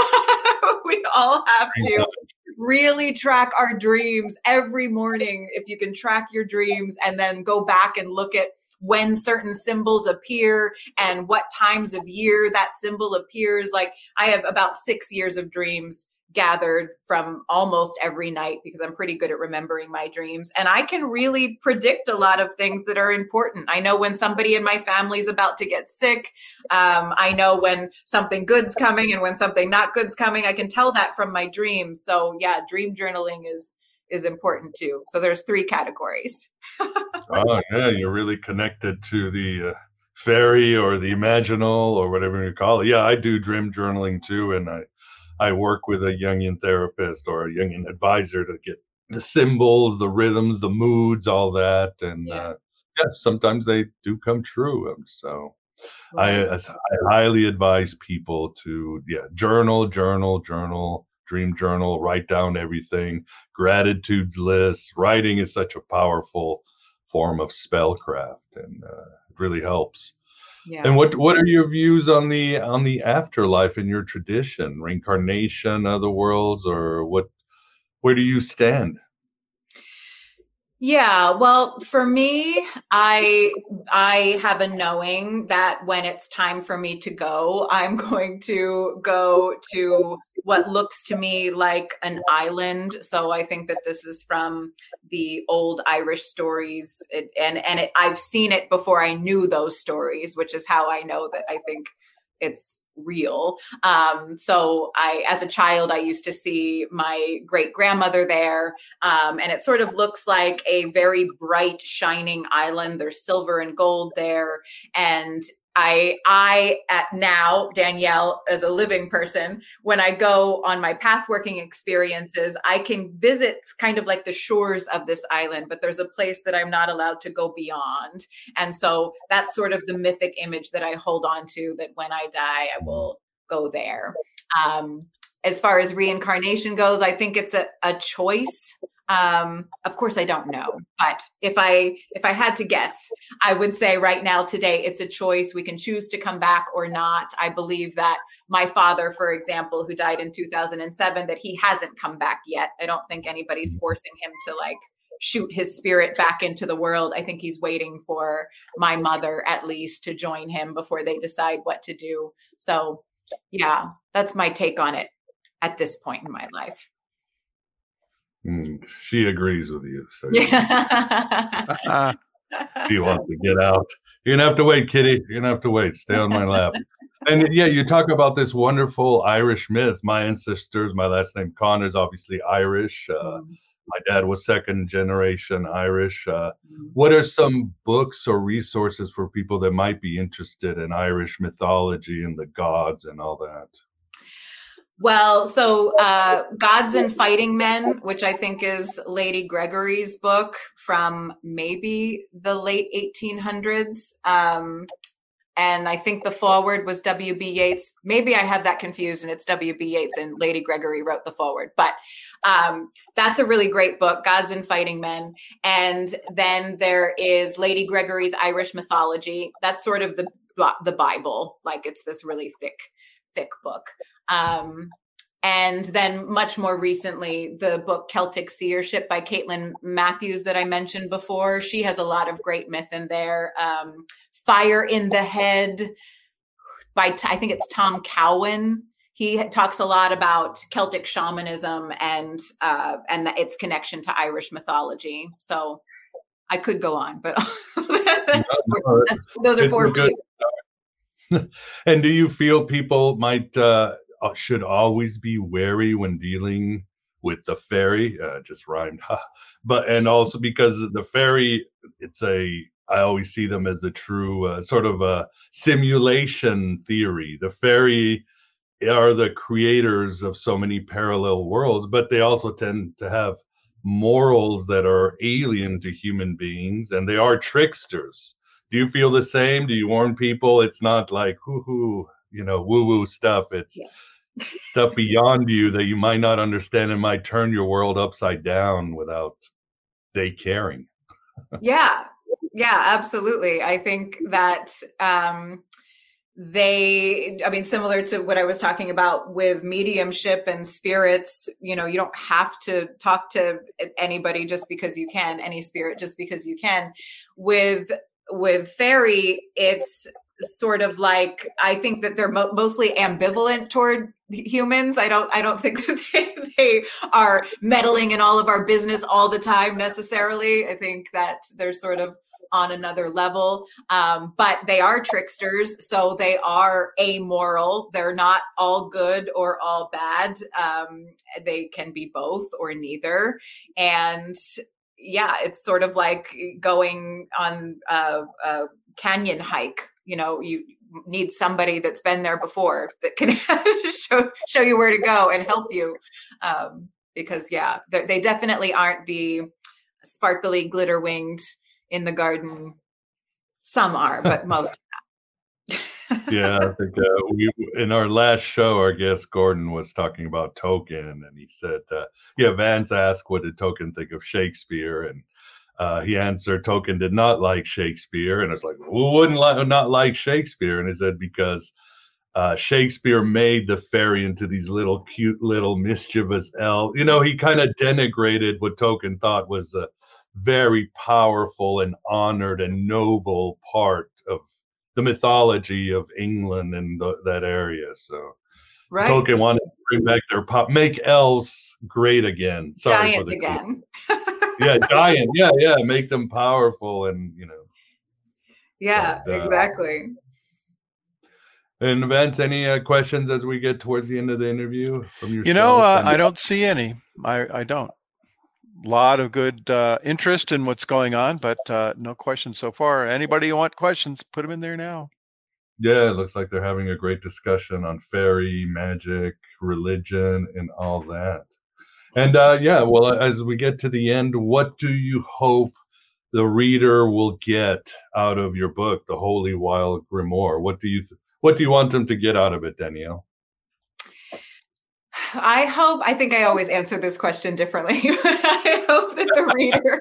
We all have to really track our dreams every morning if you can track your dreams and then go back and look at when certain symbols appear and what times of year that symbol appears. Like i have about 6 years of dreams gathered from almost every night because I'm pretty good at remembering my dreams. And I can really predict a lot of things that are important. I know when somebody in my family is about to get sick. Um, I know when something good's coming and when something not good's coming. I can tell that from my dreams. So yeah, dream journaling is is important too. So there's three categories. oh yeah, you're really connected to the uh, fairy or the imaginal or whatever you call it. Yeah, I do dream journaling too, and I I work with a Jungian therapist or a Jungian advisor to get the symbols, the rhythms, the moods, all that. And yeah, uh, yeah sometimes they do come true. Um, so right. I, I highly advise people to, yeah, journal, journal, journal, dream journal, write down everything, gratitudes list. Writing is such a powerful form of spellcraft and uh, it really helps. Yeah. And what what are your views on the on the afterlife in your tradition, reincarnation, other worlds, or what? Where do you stand? Yeah, well, for me, I I have a knowing that when it's time for me to go, I'm going to go to what looks to me like an island. So I think that this is from the old Irish stories, it, and and it, I've seen it before I knew those stories, which is how I know that I think it's real. Um, so I, as a child, I used to see my great grandmother there, um, and it sort of looks like a very bright, shining island. There's silver and gold there, and I I at now Danielle as a living person when I go on my path working experiences I can visit kind of like the shores of this island but there's a place that I'm not allowed to go beyond. And so that's sort of the mythic image that I hold on to that when I die I will go there. Um, as far as reincarnation goes I think it's a, a choice um, of course, I don't know, but if I if I had to guess, I would say right now today it's a choice. We can choose to come back or not. I believe that my father, for example, who died in 2007, that he hasn't come back yet. I don't think anybody's forcing him to like shoot his spirit back into the world. I think he's waiting for my mother at least to join him before they decide what to do. So, yeah, that's my take on it at this point in my life. Mm, she agrees with you. So yeah. she wants to get out. You're gonna have to wait, Kitty. You're gonna have to wait. Stay on my lap. and yeah, you talk about this wonderful Irish myth. My ancestors, my last name Conner is obviously Irish. Uh, mm. My dad was second generation Irish. Uh, mm. What are some books or resources for people that might be interested in Irish mythology and the gods and all that? Well, so uh, Gods and Fighting Men, which I think is Lady Gregory's book from maybe the late 1800s. Um, and I think the forward was W.B. Yeats. Maybe I have that confused and it's W.B. Yeats and Lady Gregory wrote the forward. But um, that's a really great book, Gods and Fighting Men. And then there is Lady Gregory's Irish Mythology. That's sort of the the Bible, like it's this really thick, thick book. Um, and then much more recently, the book Celtic Seership by Caitlin Matthews that I mentioned before. She has a lot of great myth in there. Um, Fire in the Head by I think it's Tom Cowan. He talks a lot about Celtic shamanism and uh, and the, its connection to Irish mythology. So I could go on, but that's, that's, those are four. and do you feel people might uh, should always be wary when dealing with the fairy? Uh, just rhymed, but and also because the fairy, it's a I always see them as the true uh, sort of a simulation theory. The fairy are the creators of so many parallel worlds, but they also tend to have morals that are alien to human beings, and they are tricksters. Do you feel the same? Do you warn people it's not like hoo hoo, you know, woo woo stuff? It's yes. stuff beyond you that you might not understand and might turn your world upside down without they caring. yeah, yeah, absolutely. I think that um, they, I mean, similar to what I was talking about with mediumship and spirits, you know, you don't have to talk to anybody just because you can, any spirit just because you can. With with fairy, it's sort of like I think that they're mo- mostly ambivalent toward humans. I don't I don't think that they, they are meddling in all of our business all the time necessarily. I think that they're sort of on another level. Um, but they are tricksters, so they are amoral. They're not all good or all bad. Um, they can be both or neither. And yeah, it's sort of like going on a, a canyon hike. You know, you need somebody that's been there before that can show show you where to go and help you. Um, because yeah, they definitely aren't the sparkly, glitter winged in the garden. Some are, but most yeah, I think uh, we in our last show, our guest Gordon was talking about Tolkien, and he said, uh, "Yeah." Vance asked, "What did Tolkien think of Shakespeare?" and uh, he answered, "Tolkien did not like Shakespeare." And it's like, "Who wouldn't li- not like Shakespeare?" And he said, "Because uh, Shakespeare made the fairy into these little cute, little mischievous elf. You know, he kind of denigrated what Tolkien thought was a very powerful and honored and noble part of the mythology of England and the, that area. So right. Tolkien wanted to bring back their pop, make elves great again. Sorry giant again. yeah, giant. Yeah, yeah, make them powerful and you know. Yeah, but, uh, exactly. And Vance, any uh, questions as we get towards the end of the interview from your? You know, uh, I don't see any. I I don't A lot of good uh, interest in what's going on, but uh, no questions so far. Anybody want questions? Put them in there now. Yeah, it looks like they're having a great discussion on fairy, magic, religion, and all that. And uh, yeah, well, as we get to the end, what do you hope the reader will get out of your book, The Holy Wild Grimoire? What do you th- what do you want them to get out of it, Danielle? I hope, I think I always answer this question differently, but I hope that the reader,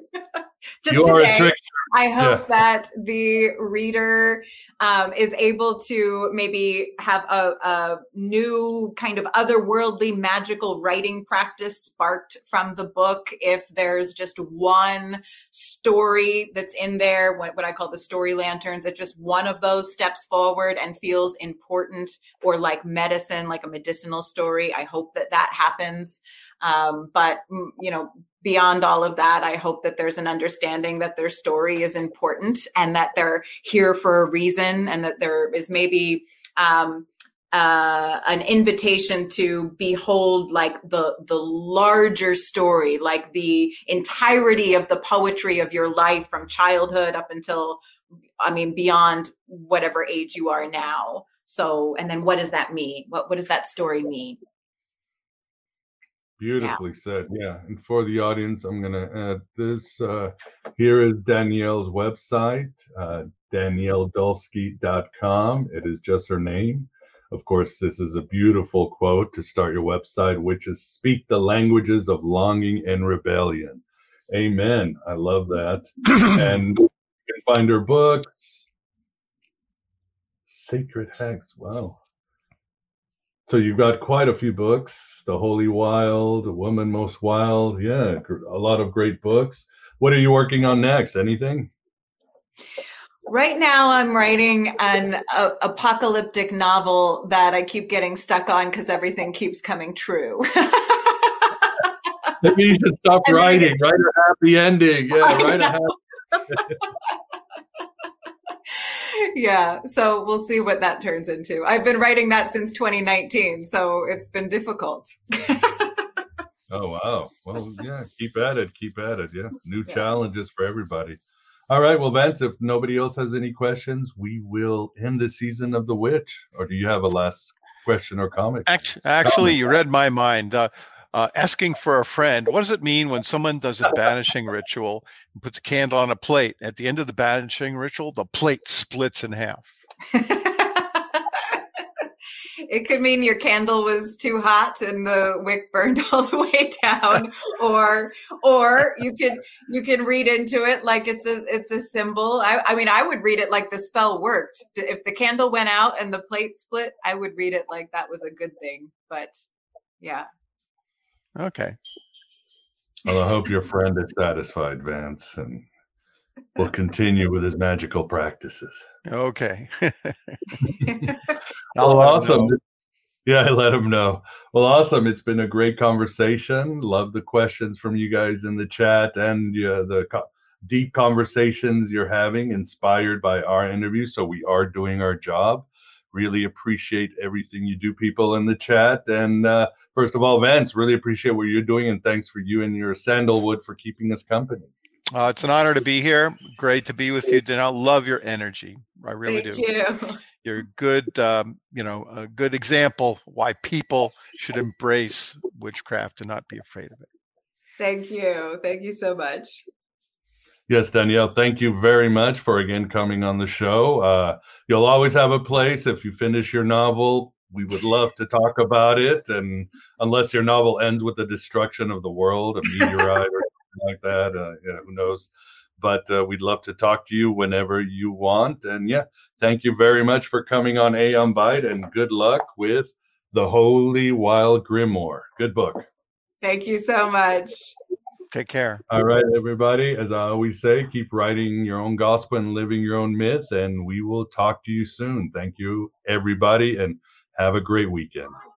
just you today, I hope yeah. that the reader um, is able to maybe have a, a, new kind of otherworldly magical writing practice sparked from the book. If there's just one story that's in there, what, what I call the story lanterns, if just one of those steps forward and feels important or like medicine, like a medicinal story, I hope that that happens. Um, but mm, you know, beyond all of that, I hope that there's an understanding that their story is important and that they're here for a reason, and that there is maybe um, uh, an invitation to behold like the the larger story, like the entirety of the poetry of your life from childhood up until, I mean, beyond whatever age you are now. So, and then what does that mean? What what does that story mean? Beautifully yeah. said. Yeah. And for the audience, I'm going to add this. Uh, here is Danielle's website, uh, danielledulsky.com. It is just her name. Of course, this is a beautiful quote to start your website, which is speak the languages of longing and rebellion. Amen. I love that. and you can find her books. Sacred Hex. Wow. So you've got quite a few books The Holy Wild, Woman Most Wild. Yeah, a lot of great books. What are you working on next? Anything? Right now, I'm writing an apocalyptic novel that I keep getting stuck on because everything keeps coming true. Maybe you should stop writing. Write a happy ending. Yeah, write a happy. yeah, so we'll see what that turns into. I've been writing that since 2019, so it's been difficult. oh wow! Well, yeah, keep at it. Keep at it. Yeah, new yeah. challenges for everybody. All right. Well, Vance, if nobody else has any questions, we will end the season of The Witch. Or do you have a last question or comment? Actually, actually you read my mind. Uh, uh, asking for a friend. What does it mean when someone does a banishing ritual and puts a candle on a plate? At the end of the banishing ritual, the plate splits in half. it could mean your candle was too hot and the wick burned all the way down or or you can you can read into it like it's a it's a symbol I, I mean i would read it like the spell worked if the candle went out and the plate split i would read it like that was a good thing but yeah okay well i hope your friend is satisfied vance and will continue with his magical practices Okay. well, awesome. Yeah, I let him know. Well, awesome. It's been a great conversation. Love the questions from you guys in the chat and uh, the co- deep conversations you're having, inspired by our interview. So we are doing our job. Really appreciate everything you do, people in the chat. And uh, first of all, Vance, really appreciate what you're doing, and thanks for you and your sandalwood for keeping us company. Uh, it's an honor to be here. Great to be with you, Danielle. Love your energy. I really Thank do. You. You're a good, um, you know, a good example why people should embrace witchcraft and not be afraid of it. Thank you. Thank you so much. Yes, Danielle, thank you very much for again coming on the show. Uh, you'll always have a place if you finish your novel. We would love to talk about it. And unless your novel ends with the destruction of the world, a meteorite or something like that. Uh, yeah, who knows? But uh, we'd love to talk to you whenever you want. And yeah, thank you very much for coming on Aeon Byte and good luck with The Holy Wild Grimoire. Good book. Thank you so much. Take care. All right, everybody. As I always say, keep writing your own gospel and living your own myth. And we will talk to you soon. Thank you, everybody, and have a great weekend.